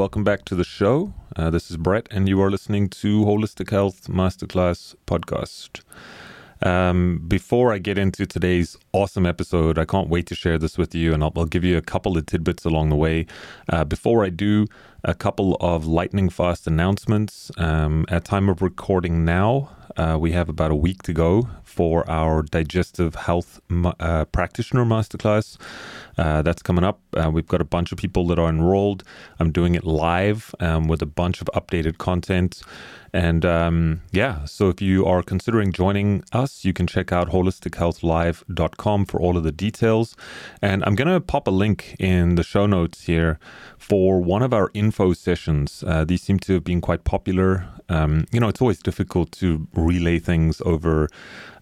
welcome back to the show. Uh, this is Brett, and you are listening to Holistic Health Masterclass Podcast. Um, before I get into today's awesome episode, I can't wait to share this with you, and I'll, I'll give you a couple of tidbits along the way. Uh, before I do, a couple of lightning fast announcements. Um, at time of recording now, uh, we have about a week to go for our digestive health uh, practitioner masterclass. Uh, that's coming up. Uh, we've got a bunch of people that are enrolled. I'm doing it live um, with a bunch of updated content. And um, yeah, so if you are considering joining us, you can check out holistichealthlive.com for all of the details. And I'm going to pop a link in the show notes here for one of our info sessions. Uh, these seem to have been quite popular. Um, you know, it's always difficult to relay things over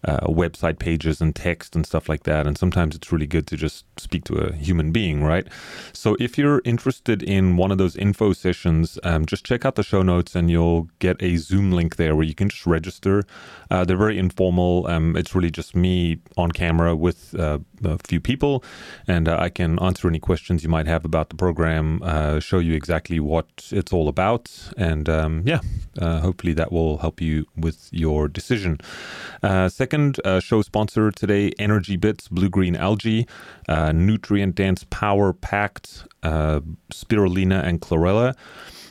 uh, website pages and text and stuff like that. And sometimes it's really good to just speak to a human being, right? So if you're interested in one of those info sessions, um, just check out the show notes and you'll get a Zoom link there where you can just register. Uh, they're very informal. Um, it's really just me on camera with uh, a few people, and uh, I can answer any questions you might have about the program, uh, show you exactly what it's all about, and um, yeah, hopefully that will help you with your decision. second second uh, show sponsor today, Energy Bits Blue Green Algae, uh, nutrient dense, power packed uh, spirulina and chlorella.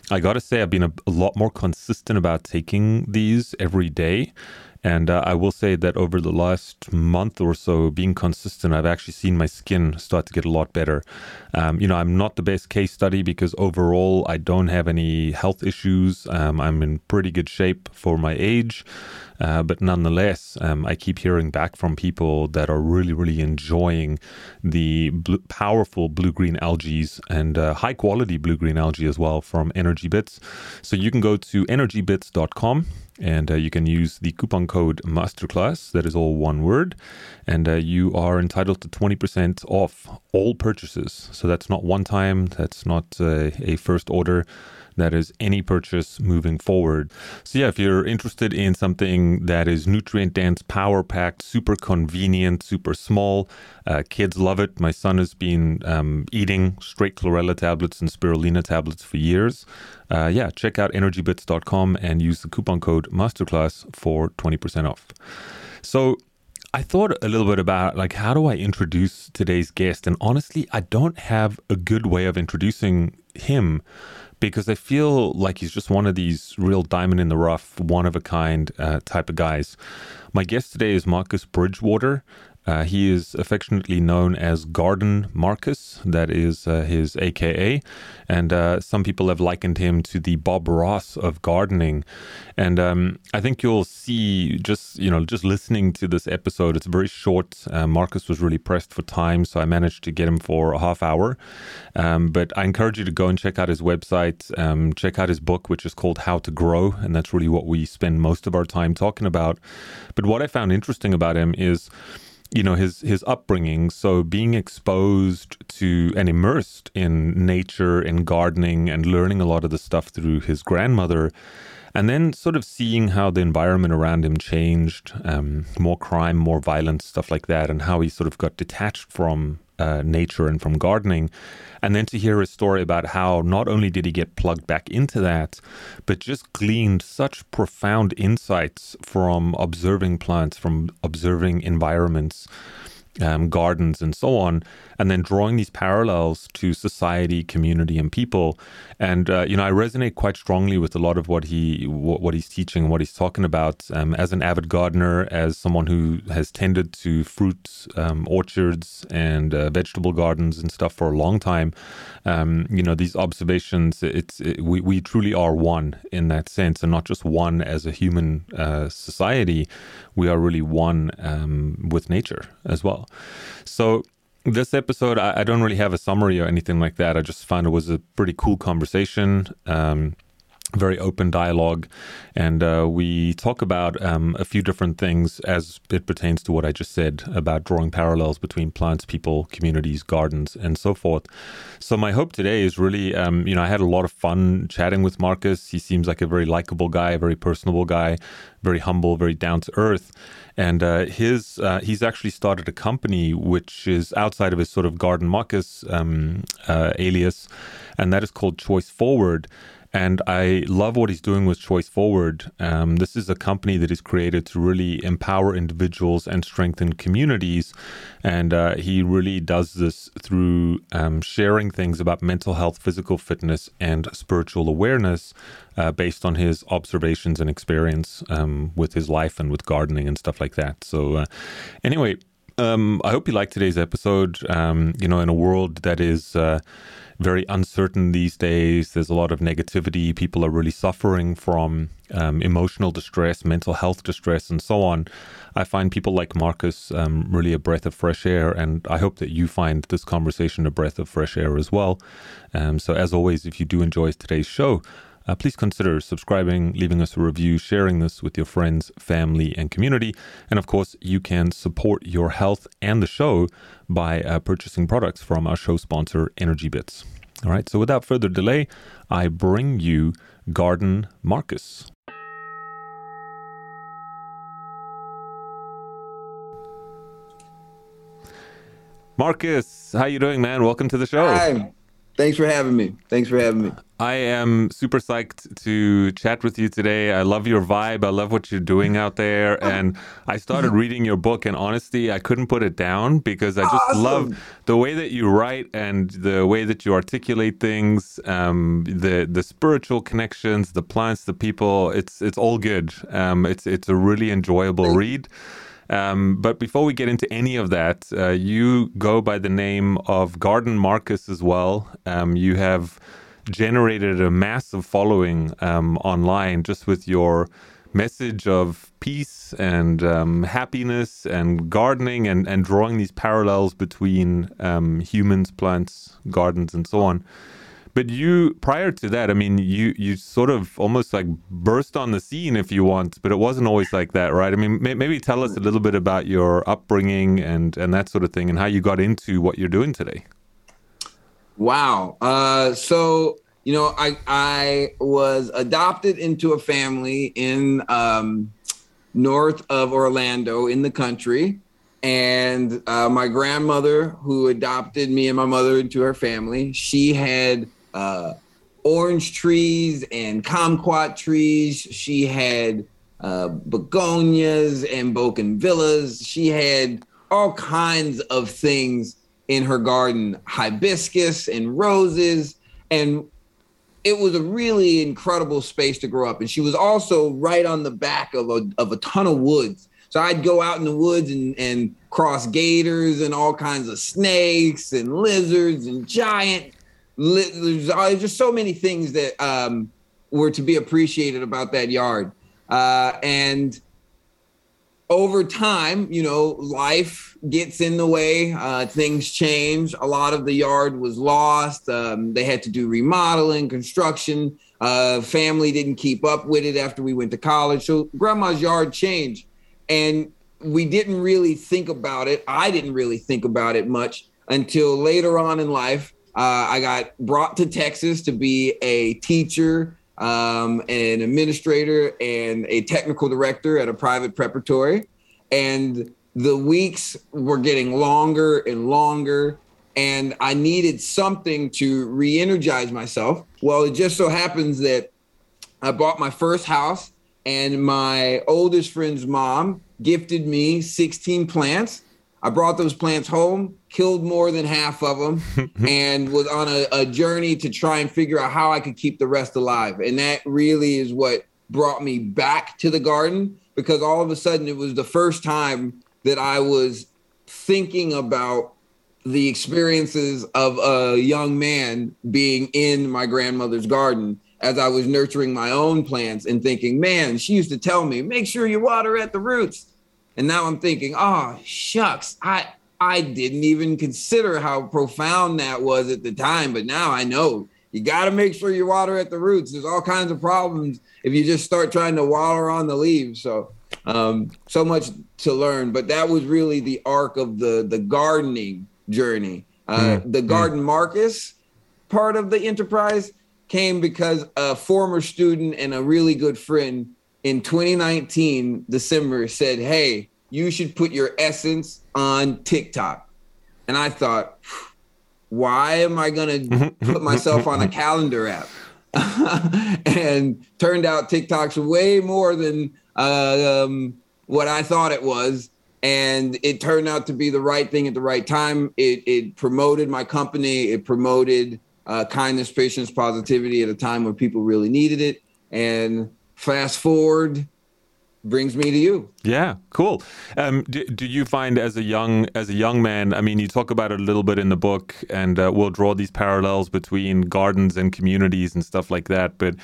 I gotta say, I've been a, a, lot more consistent about taking these every day. And uh, I will say that over the last month or so, being consistent, I've actually seen my skin start to get a lot better. Um, you know, I'm not the best case study because overall, I don't have any health issues. Um, I'm in pretty good shape for my age. Uh, but nonetheless, um, I keep hearing back from people that are really, really enjoying the blue, powerful blue green algae and uh, high quality blue green algae as well from Energy Bits. So you can go to energybits.com and uh, you can use the coupon code masterclass that is all one word and uh, you are entitled to 20% off all purchases. So that's not one time that's not uh, a first order that is any purchase moving forward. So, yeah, if you're interested in something that is nutrient dense, power packed, super convenient, super small, uh, kids love it. My son has been um, eating straight chlorella tablets and spirulina tablets for years. Uh, yeah, check out energybits.com and use the coupon code masterclass for 20% off. So, I thought a little bit about like how do I introduce today's guest and honestly I don't have a good way of introducing him because I feel like he's just one of these real diamond in the rough, one of a kind uh, type of guys. My guest today is Marcus Bridgewater. Uh, he is affectionately known as Garden Marcus, that is uh, his AKA. And uh, some people have likened him to the Bob Ross of gardening. And um, I think you'll see just, you know, just listening to this episode, it's very short. Uh, Marcus was really pressed for time, so I managed to get him for a half hour. Um, but I encourage you to go and check out his website, um, check out his book, which is called How to Grow. And that's really what we spend most of our time talking about. But what I found interesting about him is, you know his his upbringing. So being exposed to and immersed in nature and gardening and learning a lot of the stuff through his grandmother and then sort of seeing how the environment around him changed um, more crime more violence stuff like that and how he sort of got detached from uh, nature and from gardening. And then to hear a story about how not only did he get plugged back into that, but just gleaned such profound insights from observing plants, from observing environments, um, gardens, and so on, and then drawing these parallels to society, community, and people. And uh, you know, I resonate quite strongly with a lot of what he what, what he's teaching, what he's talking about. Um, as an avid gardener, as someone who has tended to fruit um, orchards and uh, vegetable gardens and stuff for a long time, um, you know, these observations, it's it, we we truly are one in that sense, and not just one as a human uh, society. We are really one um, with nature as well. So this episode, I, I, don't really have a summary or anything like that. I just found it was a pretty cool conversation. Um, very open dialogue, and uh, we talk about um, a few different things as it pertains to what I just said about drawing parallels between plants, people, communities, gardens, and so forth. So my hope today is really, um, you know, I had a lot of fun chatting with Marcus. He seems like a very likable guy, a very personable guy, very humble, very down to earth. And uh, his uh, he's actually started a company which is outside of his sort of Garden Marcus um, uh, alias and that is called Choice Forward. And I love what he's doing with Choice Forward. Um, this is a company that is created to really empower individuals and strengthen communities. And uh, he really does this through um, sharing things about mental health, physical fitness, and spiritual awareness uh, based on his observations and experience um, with his life and with gardening and stuff like that. So, uh, anyway, um, I hope you liked today's episode. Um, you know, in a world that is uh, very uncertain these days. There's a lot of negativity. People are really suffering from um, emotional distress, mental health distress, and so on. I find people like Marcus um, really a breath of fresh air, and I hope that you find this conversation a breath of fresh air as well. Um, so, as always, if you do enjoy today's show, uh, please consider subscribing, leaving us a review, sharing this with your friends, family, and community. And of course, you can support your health and the show by uh, purchasing products from our show sponsor, Energy Bits. All right, so without further delay, I bring you Garden Marcus. Marcus, how you doing, man? Welcome to the show. Hi. Thanks for having me. Thanks for having me. I am super psyched to chat with you today. I love your vibe. I love what you're doing out there. And I started reading your book, and honestly, I couldn't put it down because I just awesome. love the way that you write and the way that you articulate things, um, the the spiritual connections, the plants, the people. It's it's all good. Um, it's it's a really enjoyable read. Um, but before we get into any of that, uh, you go by the name of Garden Marcus as well. Um, you have generated a massive following um, online just with your message of peace and um, happiness and gardening and, and drawing these parallels between um, humans, plants, gardens, and so on. But you, prior to that, I mean, you you sort of almost like burst on the scene, if you want, but it wasn't always like that, right? I mean, may, maybe tell us a little bit about your upbringing and and that sort of thing, and how you got into what you're doing today. Wow. Uh, so you know, I I was adopted into a family in um, north of Orlando in the country and uh, my grandmother who adopted me and my mother into her family she had uh, orange trees and kumquat trees. She had uh, begonias and bougainvilleas. She had all kinds of things in her garden, hibiscus and roses. And it was a really incredible space to grow up. And she was also right on the back of a, of a ton of woods. So I'd go out in the woods and, and cross gators and all kinds of snakes and lizards and giant there's just so many things that um, were to be appreciated about that yard. Uh, and over time, you know, life gets in the way. Uh, things change. A lot of the yard was lost. Um, they had to do remodeling, construction. Uh, family didn't keep up with it after we went to college. So grandma's yard changed. And we didn't really think about it. I didn't really think about it much until later on in life uh, I got brought to Texas to be a teacher, um, an administrator, and a technical director at a private preparatory. And the weeks were getting longer and longer, and I needed something to re energize myself. Well, it just so happens that I bought my first house, and my oldest friend's mom gifted me 16 plants I brought those plants home, killed more than half of them, and was on a, a, journey to try and figure out how I could keep the rest alive. And that really is what brought me back to the garden because all of a sudden it was the first time that I was thinking about the experiences of a young man being in my grandmother's garden as I was nurturing my own plants and thinking, man, she used to tell me, make sure you water at the roots. And now I'm thinking, oh shucks, I I didn't even consider how profound that was at the time, but now I know you got to make sure you water at the roots. There's all kinds of problems if you just start trying to water on the leaves. So um, so much to learn, but that was really the arc of the the gardening journey. Uh, mm. The garden mm. Marcus part of the enterprise came because a former student and a really good friend in 2019, December, said, Hey, you should put your essence on TikTok. And I thought, why am I going to put myself on a calendar app? and turned out TikTok's way more than uh, um, what I thought it was. And it turned out to be the right thing at the right time. It, it promoted my company. It promoted uh, kindness, patience, positivity at a time when people really needed it. And fast forward, brings me to you. Yeah, cool. Um, do, do, you find as a young as a young man? I mean, you talk about it a little bit in the book, and uh, we'll draw these parallels between gardens and communities and stuff like that. But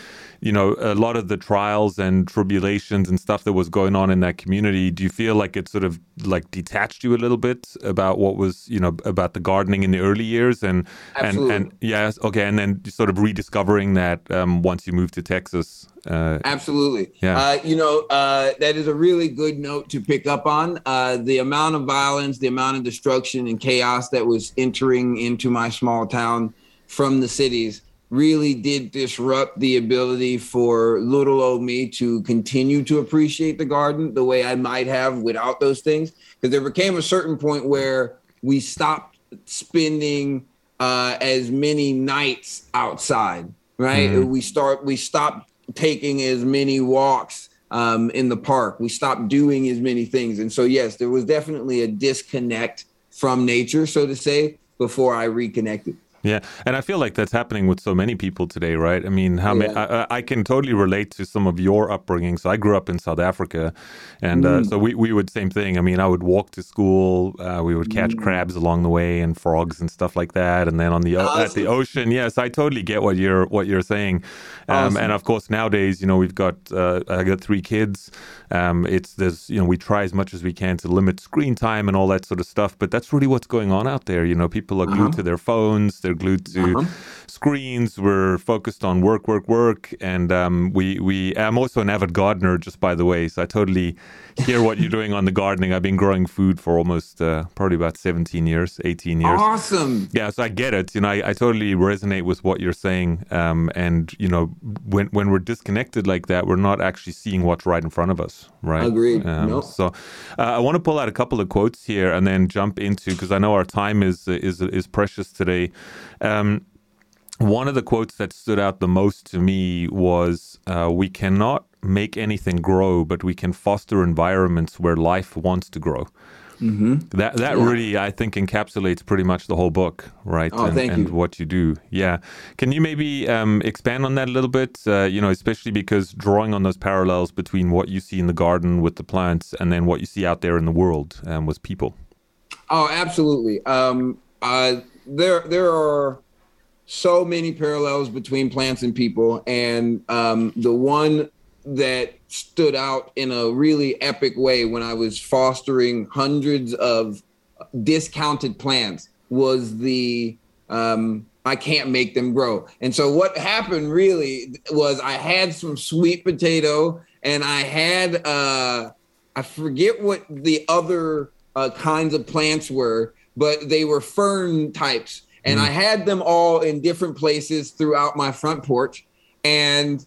you know, a lot of the trials and tribulations and stuff that was going on in that community. Do you feel like it sort of like detached you a little bit about what was you know about the gardening in the early years and Absolutely. and and yes, okay, and then sort of rediscovering that um, once you moved to Texas. Uh, Absolutely. Yeah. Uh, you know, uh, that is a really good note to pick up on. Uh, the amount of violence, the amount of destruction and chaos that was entering into my small town from the cities really did disrupt the ability for little old me to continue to appreciate the garden the way I might have without those things. Because there became a certain point where we stopped spending uh, as many nights outside, right? Mm-hmm. We start we stopped taking as many walks um, in the park. We stopped doing as many things. And so, yes, there was definitely a disconnect from nature, so to say, before I reconnected. Yeah, and I feel like that's happening with so many people today, right? I mean, how yeah. many? I, I, can totally relate to some of your upbringing. So I grew up in South Africa, and uh, mm. uh, so we we would same thing. I mean, I would walk to school. Uh, we would catch mm. crabs along the way and frogs and stuff like that. And then on the awesome. at the ocean, yes, I totally get what you're what you're saying. Um, awesome. And of course, nowadays, you know, we've got uh, I got three kids. Um, it's there's you know we try as much as we can to limit screen time and all that sort of stuff. But that's really what's going on out there. You know, people are glued uh-huh. to their phones. They're glued to uh-huh. screens. We're focused on work, work, work. And um, we we I'm also an avid gardener, just by the way. So I totally hear what you're doing on the gardening. I've been growing food for almost uh, probably about 17 years, 18 years. Awesome. Yeah, so I get it. You know, I, I totally resonate with what you're saying. Um, and you know, when when we're disconnected like that, we're not actually seeing what's right in front of us. Right. Agreed. Um, nope. So uh, I want to pull out a couple of quotes here and then jump into because I know our time is is is precious today. Um, one of the quotes that stood out the most to me was uh, We cannot make anything grow, but we can foster environments where life wants to grow. Mm-hmm. That that yeah. really, I think, encapsulates pretty much the whole book, right? Oh, and, you. what you do. Yeah. Can you maybe um, expand on that a little bit? Uh, you know, especially because drawing on those parallels between what you see in the garden with the plants and then what you see out there in the world um, with people. Oh, absolutely. Um, uh, there, there are so many parallels between plants and people, and um, the one that stood out in a really epic way when I was fostering hundreds of discounted plants was the um, I can't make them grow. And so what happened really was I had some sweet potato and I had uh, I forget what the other uh, kinds of plants were, but they were fern types. And mm. I had them all in different places throughout my front porch. And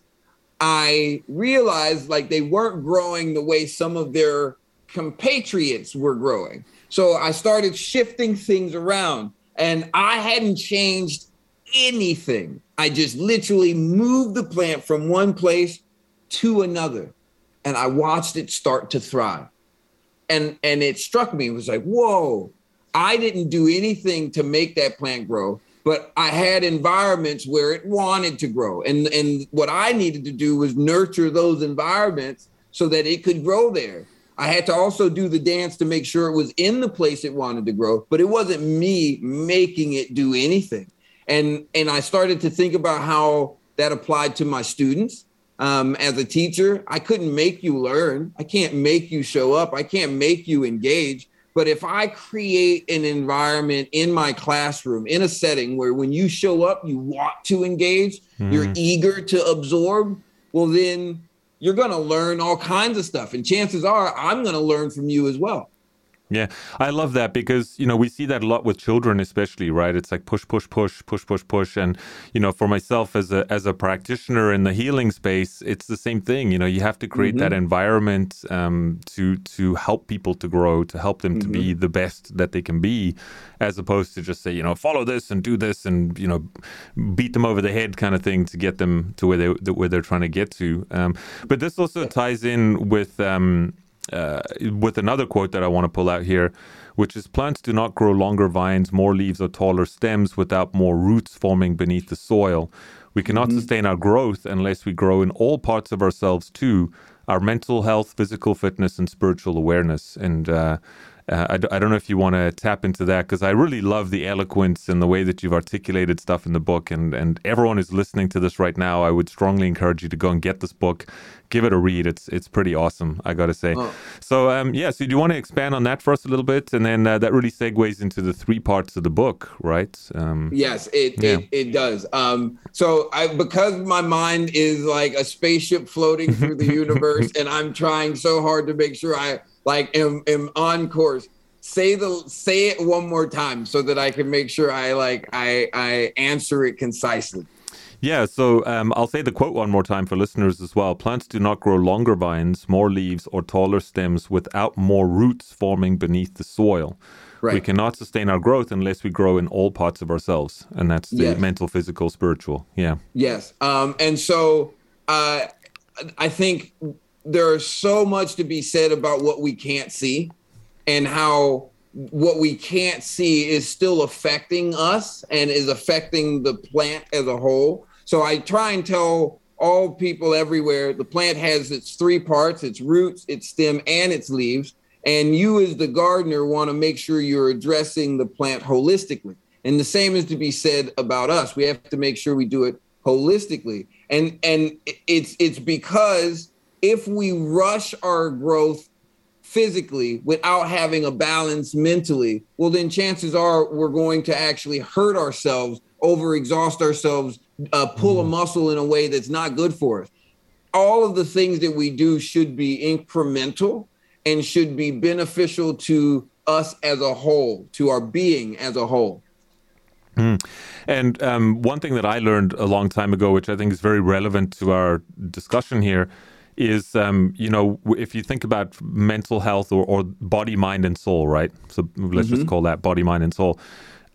I realized like they weren't growing the way some of their compatriots were growing. So I started shifting things around and I hadn't changed anything. I just literally moved the plant from one place to another and I watched it start to thrive. And and it struck me it was like, "Whoa, I didn't do anything to make that plant grow but I had environments where it wanted to grow. And, and what I needed to do was nurture those environments so that it could grow there. I had to also do the dance to make sure it was in the place it wanted to grow, but it wasn't me making it do anything. And and I started to think about how that applied to my students. Um, as a teacher, I couldn't make you learn. I can't make you show up. I can't make you engage. But if I create an environment in my classroom, in a setting where when you show up, you want to engage, mm. you're eager to absorb, well, then you're going to learn all kinds of stuff. And chances are I'm going to learn from you as well. Yeah, I love that because you know we see that a lot with children, especially, right? It's like push, push, push, push, push, push, and you know, for myself as a as a practitioner in the healing space, it's the same thing. You know, you have to create mm-hmm. that environment um, to to help people to grow, to help them mm-hmm. to be mm-hmm. the best that they can be, as opposed to just say, you know, follow this and do this and you know, beat them over the head kind of thing to get them to where they where they're trying to get to. Um, but this also ties in with. Um, uh, with another quote that I want to pull out here, which is plants do not grow longer vines, more leaves, or taller stems without more roots forming beneath the soil. We cannot mm-hmm. sustain our growth unless we grow in all parts of ourselves too our mental health, physical fitness, and spiritual awareness. And uh, uh, I d- I don't know if you want to tap into that because I really love the eloquence and the way that you've articulated stuff in the book. And, and everyone who's listening to this right now, I would strongly encourage you to go and get this book, give it a read. It's it's pretty awesome, I got to say. Oh. So, um, yeah, so do you want to expand on that for us a little bit? And then uh, that really segues into the three parts of the book, right? Um, yes, it, yeah. it, it does. Um, so, I because my mind is like a spaceship floating through the universe, and I'm trying so hard to make sure I like am, am on course say the say it one more time so that i can make sure i like i i answer it concisely yeah, so um, I'll say the quote one more time for listeners as well. Plants do not grow longer vines, more leaves, or taller stems without more roots forming beneath the soil. Right. We cannot sustain our growth unless we grow in all parts of ourselves, and that's the yes. mental, physical, spiritual. Yeah. Yes, um, and so uh, I think there's so much to be said about what we can't see and how what we can't see is still affecting us and is affecting the plant as a whole. So I try and tell all people everywhere the plant has its three parts its roots, its stem, and its leaves. And you, as the gardener, want to make sure you're addressing the plant holistically. And the same is to be said about us. We have to make sure we do it holistically. And and it's it's because if we rush our growth physically without having a balance mentally, well, then chances are we're going to actually hurt ourselves, overexhaust ourselves, uh, pull a mm-hmm. muscle in a way that's not good for us. All of the things that we do should be incremental and should be beneficial to us as a whole, to our being as a whole. Mm. And um, one thing that I learned a long time ago, which I think is very relevant to our discussion here, is um, you know if you think about mental health or, or body mind and soul right so let's mm-hmm. just call that body mind and soul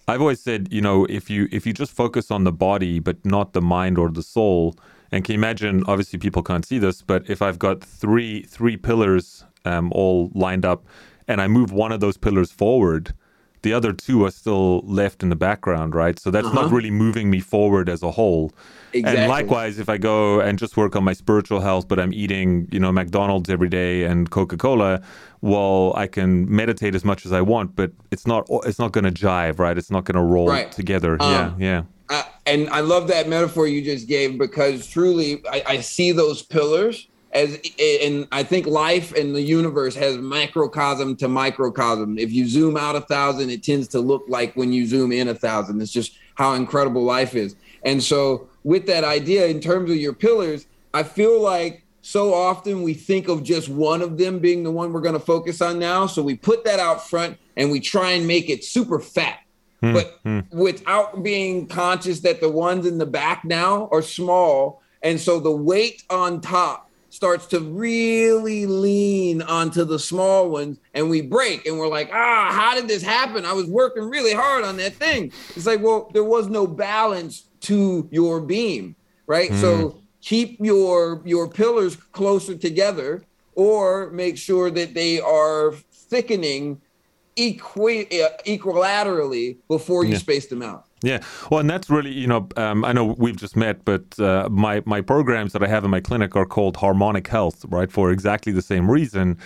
i've always said you know if you if you just focus on the body but not the mind or the soul and can you imagine obviously people can't see this but if i've got three three pillars um, all lined up and i move one of those pillars forward the other two are still left in the background, right? So that's uh-huh. not really moving me forward as a whole. Exactly. And likewise, if I go and just work on my spiritual health, but I'm eating, you know, McDonald's every day and Coca Cola, well, I can meditate as much as I want, but it's not it's not going to jive, right? It's not going to roll right. together. Um, yeah, yeah. Uh, and I love that metaphor you just gave because truly, I, I see those pillars as and I think life and the universe has macrocosm to microcosm. If you zoom out a thousand, it tends to look like when you zoom in a thousand. It's just how incredible life is. And so, with that idea, in terms of your pillars, I feel like so often we think of just one of them being the one we're going to focus on now. So we put that out front and we try and make it super fat. Mm, but mm. without being conscious that the ones in the back now are small. And so the weight on top starts to really lean onto the small ones and we break and we're like ah how did this happen i was working really hard on that thing it's like well there was no balance to your beam right mm. so keep your your pillars closer together or make sure that they are thickening equi- equilaterally before you yeah. space them out yeah, well, and that's really, you know, um, I know we've just met, but uh, my my programs that I have in my clinic are called Harmonic Health, right? For exactly the same reason,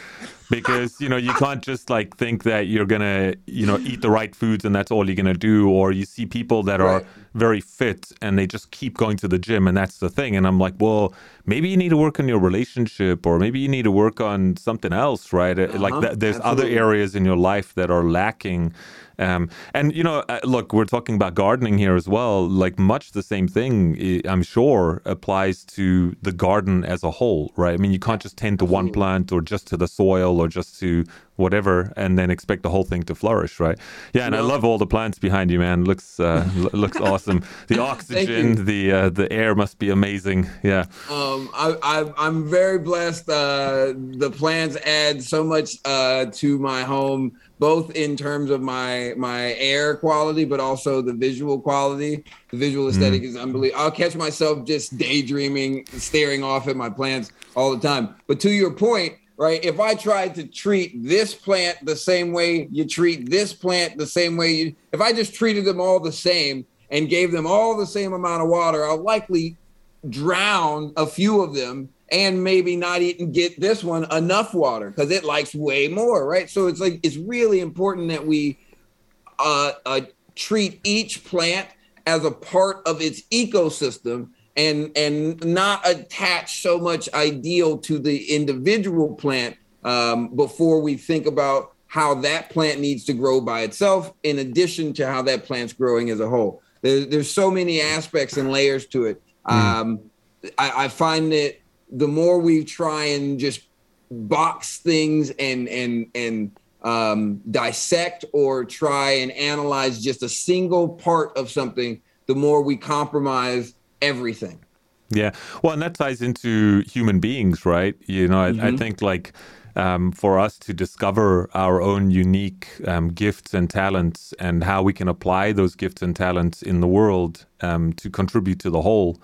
because you know you can't just like think that you're gonna, you know, eat the right foods and that's all you're gonna do, or you see people that right. are very fit and they just keep going to the gym and that's the thing, and I'm like, well, maybe you need to work on your relationship, or maybe you need to work on something else, right? Uh-huh. Like th- there's Absolutely. other areas in your life that are lacking um, and you know, uh, look, we're talking about gardening here as well. Like much the same thing, I'm sure, applies to the garden as a whole, right? I mean, you can't just tend to one plant or just to the soil or just to whatever, and then expect the whole thing to flourish, right? Yeah, and no. I love all the plants behind you, man. Looks uh, looks awesome. The oxygen, the uh, the air must be amazing. Yeah. Um, I, I am very blessed. Uh, the plants add so much uh, to my home both in terms of my my air quality, but also the visual quality. The visual aesthetic mm. is unbelievable. I'll catch myself just daydreaming, staring off at my plants all the time. But to your point, right? If I tried to treat this plant the same way you treat this plant the same way you, if I just treated them all the same and gave them all the same amount of water, I'll likely drown a few of them and maybe not even get this one enough water because it likes way more, right? So it's like it's really important that we uh, uh, treat each plant as a part of its ecosystem and and not attach so much ideal to the individual plant um, before we think about how that plant needs to grow by itself in addition to how that plant's growing as a whole there, there's so many aspects and layers to it mm. um, I, I, find that the more we try and just box things and and and um, dissect or try and analyze just a single part of something, the more we compromise everything. Yeah, well, and that ties into human beings, right? You know, I, mm-hmm. I think like um, for us to discover our own unique um, gifts and talents and how we can apply those gifts and talents in the world um, to contribute to the whole.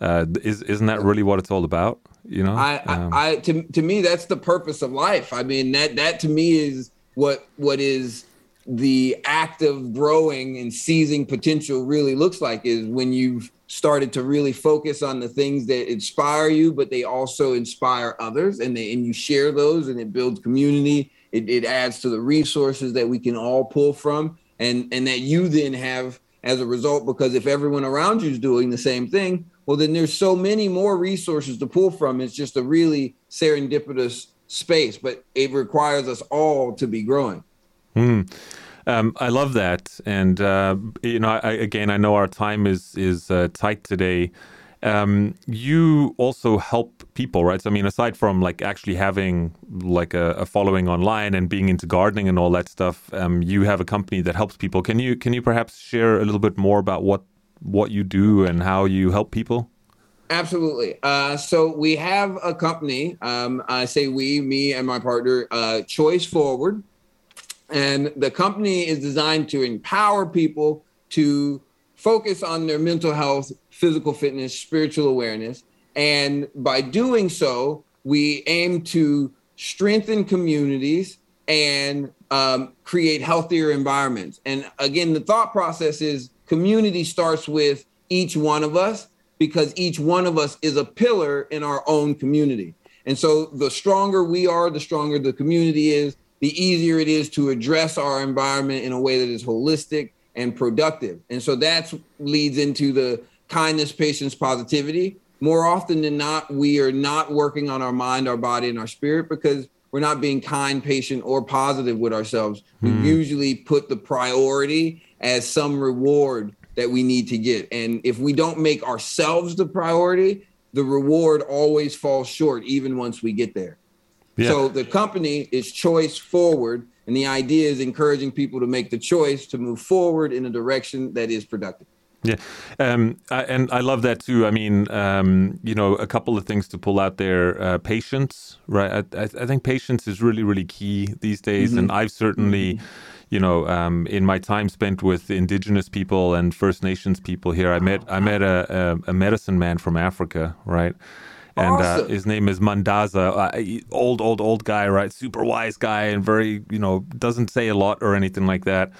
Uh, is isn't that really what it's all about? You know, I, um, I, I, to to me that's the purpose of life. I mean that that to me is what what is the act of growing and seizing potential really looks like is when you've started to really focus on the things that inspire you, but they also inspire others, and they and you share those, and it builds community. It, it adds to the resources that we can all pull from, and and that you then have as a result. Because if everyone around you is doing the same thing, well, then there's so many more resources to pull from. It's just a really serendipitous space, but it requires us all to be growing. Hmm. Um, I love that, and uh, you know, I, again, I know our time is is uh, tight today. Um, you also help people, right? So, I mean, aside from like actually having like a, a following online and being into gardening and all that stuff, um, you have a company that helps people. Can you can you perhaps share a little bit more about what what you do and how you help people? Absolutely. Uh, so we have a company. Um, I say we, me, and my partner, uh, Choice Forward, and the company is designed to empower people to focus on their mental health, physical fitness, spiritual awareness, and by doing so, we aim to strengthen communities and um, create healthier environments. And again, the thought process is community starts with each one of us because each one of us is a pillar in our own community. And so the stronger we are, the stronger the community is, the easier it is to address our environment in a way that is holistic and productive. And so that leads into the kindness, patience, positivity. More often than not, we are not working on our mind, our body, and our spirit because we're not being kind, patient, or positive with ourselves. We hmm. usually put the priority as some reward that we need to get. And if we don't make ourselves the priority, the reward always falls short, even once we get there. Yeah. So the company is choice forward. And the idea is encouraging people to make the choice to move forward in a direction that is productive. Yeah, um, I, and I love that too. I mean, um, you know, a couple of things to pull out there: uh, patience, right? I, I, think patience is really, really key these days, mm-hmm. and I've certainly. Mm-hmm you know, um, in my time spent with indigenous people and First Nations people here, I met I met a, a, a medicine man from Africa, right? And uh, awesome. uh, his name is Mandaza, uh, old, old, old guy, right? Super wise guy, and very, you know, doesn't say a lot or anything like that.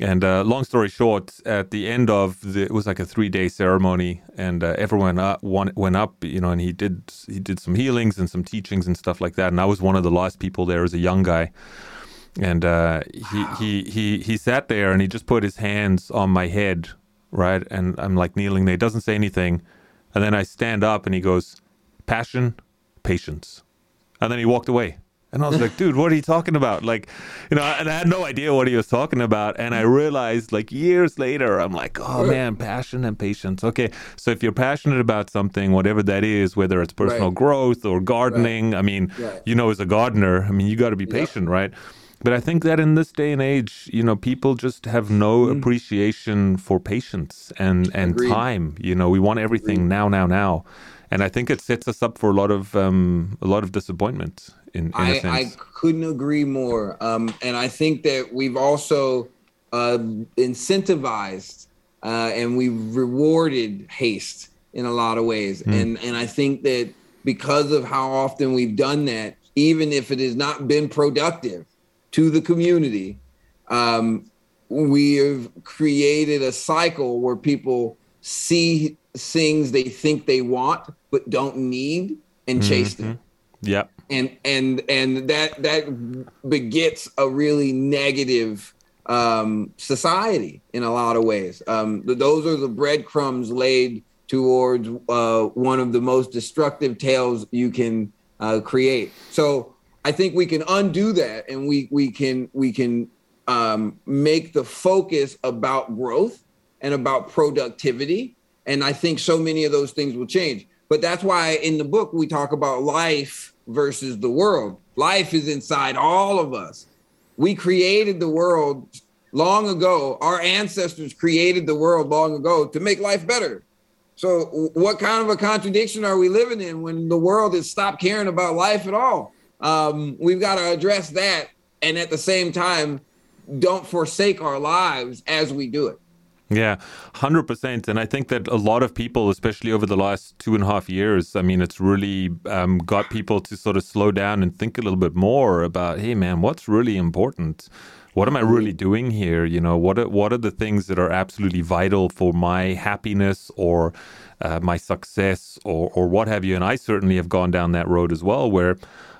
And uh, long story short, at the end of the, it was like a three day ceremony, and uh, everyone up, went up, you know, and he did he did some healings and some teachings and stuff like that. And I was one of the last people there as a young guy and uh, he, he he he sat there and he just put his hands on my head, right? And I'm like kneeling there. He doesn't say anything, and then I stand up and he goes, "Passion, patience," and then he walked away. And I was like, dude, what are you talking about? Like, you know, and I had no idea what he was talking about. And I realized like years later, I'm like, oh man, passion and patience. Okay. So if you're passionate about something, whatever that is, whether it's personal right. growth or gardening, right. I mean, right. you know, as a gardener, I mean, you got to be patient, yep. right? But I think that in this day and age, you know, people just have no mm. appreciation for patience and, and Agreed. time. You know, we want everything Agreed. now, now, now. And I think it sets us up for a lot of um, a lot of disappointment in, in I, I, couldn't agree more. Um, and I think that we've also uh, incentivized uh, and we've rewarded haste in a lot of ways. Mm. And and I think that because of how often we've done that, even if it has not been productive to the community, um, we have created a cycle where people see things they think they want but don't need and chase mm-hmm. them. Yep and and and that that begets a really negative um, society in a lot of ways. Um, those are the breadcrumbs laid towards uh, one of the most destructive tales you can uh, create. So I think we can undo that, and we we can we can um, make the focus about growth and about productivity. And I think so many of those things will change. But that's why in the book we talk about life versus the world. Life is inside all of us. We created the world long ago. Our ancestors created the world long ago to make life better. So, what kind of a contradiction are we living in when the world has stopped caring about life at all? Um, we've got to address that. And at the same time, don't forsake our lives as we do it. Yeah, 100%. And I think that a lot of people, especially over the last two and a half years, I mean, it's really um, got people to sort of slow down and think a little bit more about, hey, man, what's really important? What am I really doing here? You know, what are, what are the things that are absolutely vital for my happiness or uh, my success or, or what have you? And I certainly have gone down that road as well, where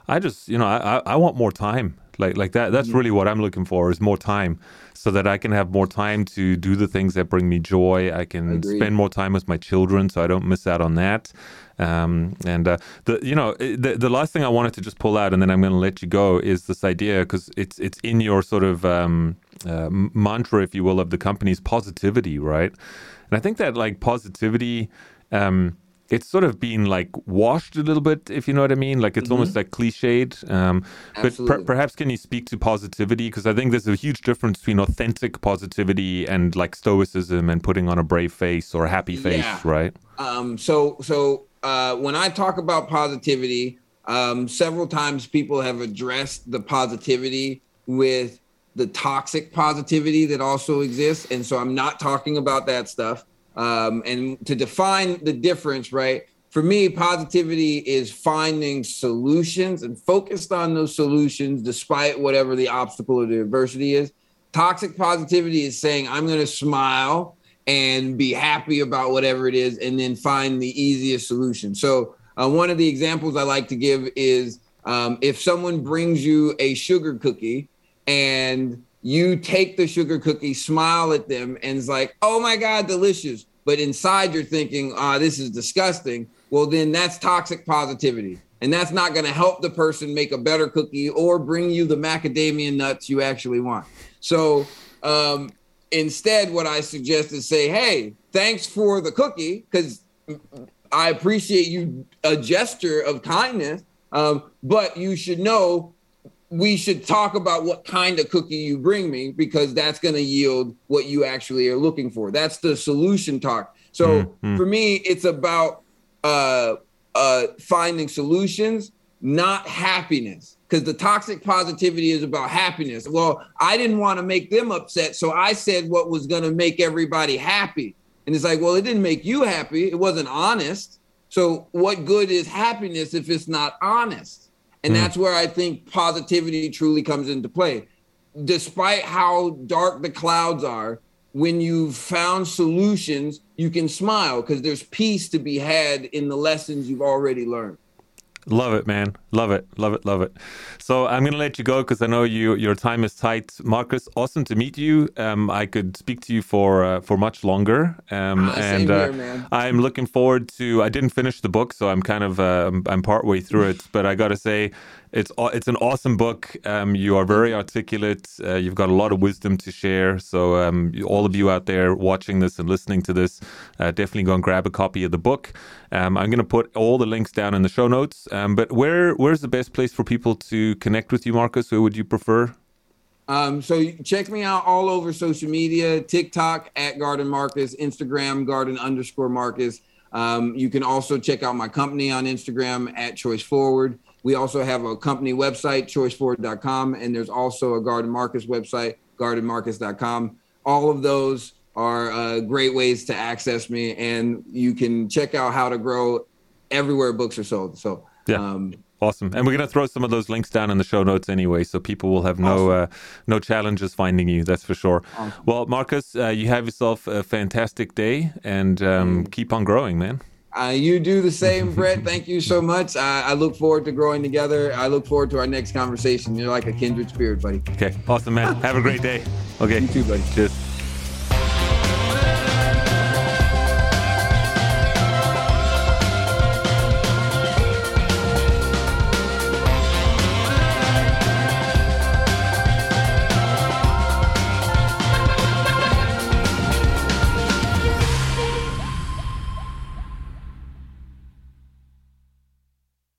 I just, you know, I, I want more time. Like, like that. That's really what I'm looking for is more time so that I can have more time to do the things that bring me joy. I can spend more time with my children, so I don't miss out on that. Um, and uh, the you know the the last thing I wanted to just pull out, and then I'm going to let you go, is this idea because it's it's in your sort of um, uh, mantra, if you will, of the company's positivity, right? And I think that like positivity. Um, it's sort of been like washed a little bit, if you know what I mean. Like it's mm-hmm. almost like cliched. Um, but per- perhaps can you speak to positivity? Because I think there's a huge difference between authentic positivity and like stoicism and putting on a brave face or a happy face, yeah. right? Um, so, so uh, when I talk about positivity, um, several times people have addressed the positivity with the toxic positivity that also exists, and so I'm not talking about that stuff. Um, and to define the difference, right? For me, positivity is finding solutions and focused on those solutions despite whatever the obstacle or the adversity is. Toxic positivity is saying, I'm going to smile and be happy about whatever it is and then find the easiest solution. So, uh, one of the examples I like to give is um, if someone brings you a sugar cookie and you take the sugar cookie, smile at them, and it's like, oh my God, delicious. But inside you're thinking, ah, oh, this is disgusting. Well, then that's toxic positivity. And that's not going to help the person make a better cookie or bring you the macadamia nuts you actually want. So um, instead, what I suggest is say, hey, thanks for the cookie, because I appreciate you a gesture of kindness. Um, but you should know we should talk about what kind of cookie you bring me because that's going to yield what you actually are looking for. That's the solution talk. So mm-hmm. for me, it's about uh, uh, finding solutions, not happiness. Because the toxic positivity is about happiness. Well, I didn't want to make them upset, so I said what was going to make everybody happy. And it's like, well, it didn't make you happy. It wasn't honest. So, what good is happiness if it's not honest? And mm. that's where I think positivity truly comes into play. Despite how dark the clouds are, when you've found solutions, you can smile because there's peace to be had in the lessons you've already learned. Love it, man. Love it. Love it. Love it. So I'm going to let you go because I know you your time is tight. Marcus, awesome to meet you. Um, I could speak to you for uh, for much longer. Um, ah, and uh, here, I'm looking forward to. I didn't finish the book, so I'm kind of uh, I'm, part way through it. But I got to say, It's it's an awesome book. Um, you are very articulate. Uh, you've got a lot of wisdom to share. So um, all of you out there watching this and listening to this, uh, definitely go and grab a copy of the book. Um, I'm going to put all the links down in the show notes. Um, but where where's the best place for people to connect with you, Marcus? Who would you prefer? Um, so check me out all over social media: TikTok at Garden Marcus, Instagram Garden underscore Marcus. Um, you can also check out my company on Instagram at Choice Forward. We also have a company website, choiceforward.com, and there's also a Garden Marcus website, gardenmarcus.com. All of those are uh, great ways to access me, and you can check out how to grow everywhere books are sold. So, yeah. Um, awesome, and we're gonna throw some of those links down in the show notes anyway, so people will have no awesome. uh, no challenges finding you. That's for sure. Awesome. Well, Marcus, uh, you have yourself a fantastic day, and um, keep on growing, man. Uh, you do the same, Brett. Thank you so much. I, I, look forward to growing together. I look forward to our next conversation. You're like a kindred spirit, buddy. Okay, awesome, man. Have a great day. Okay, you too, buddy. Cheers.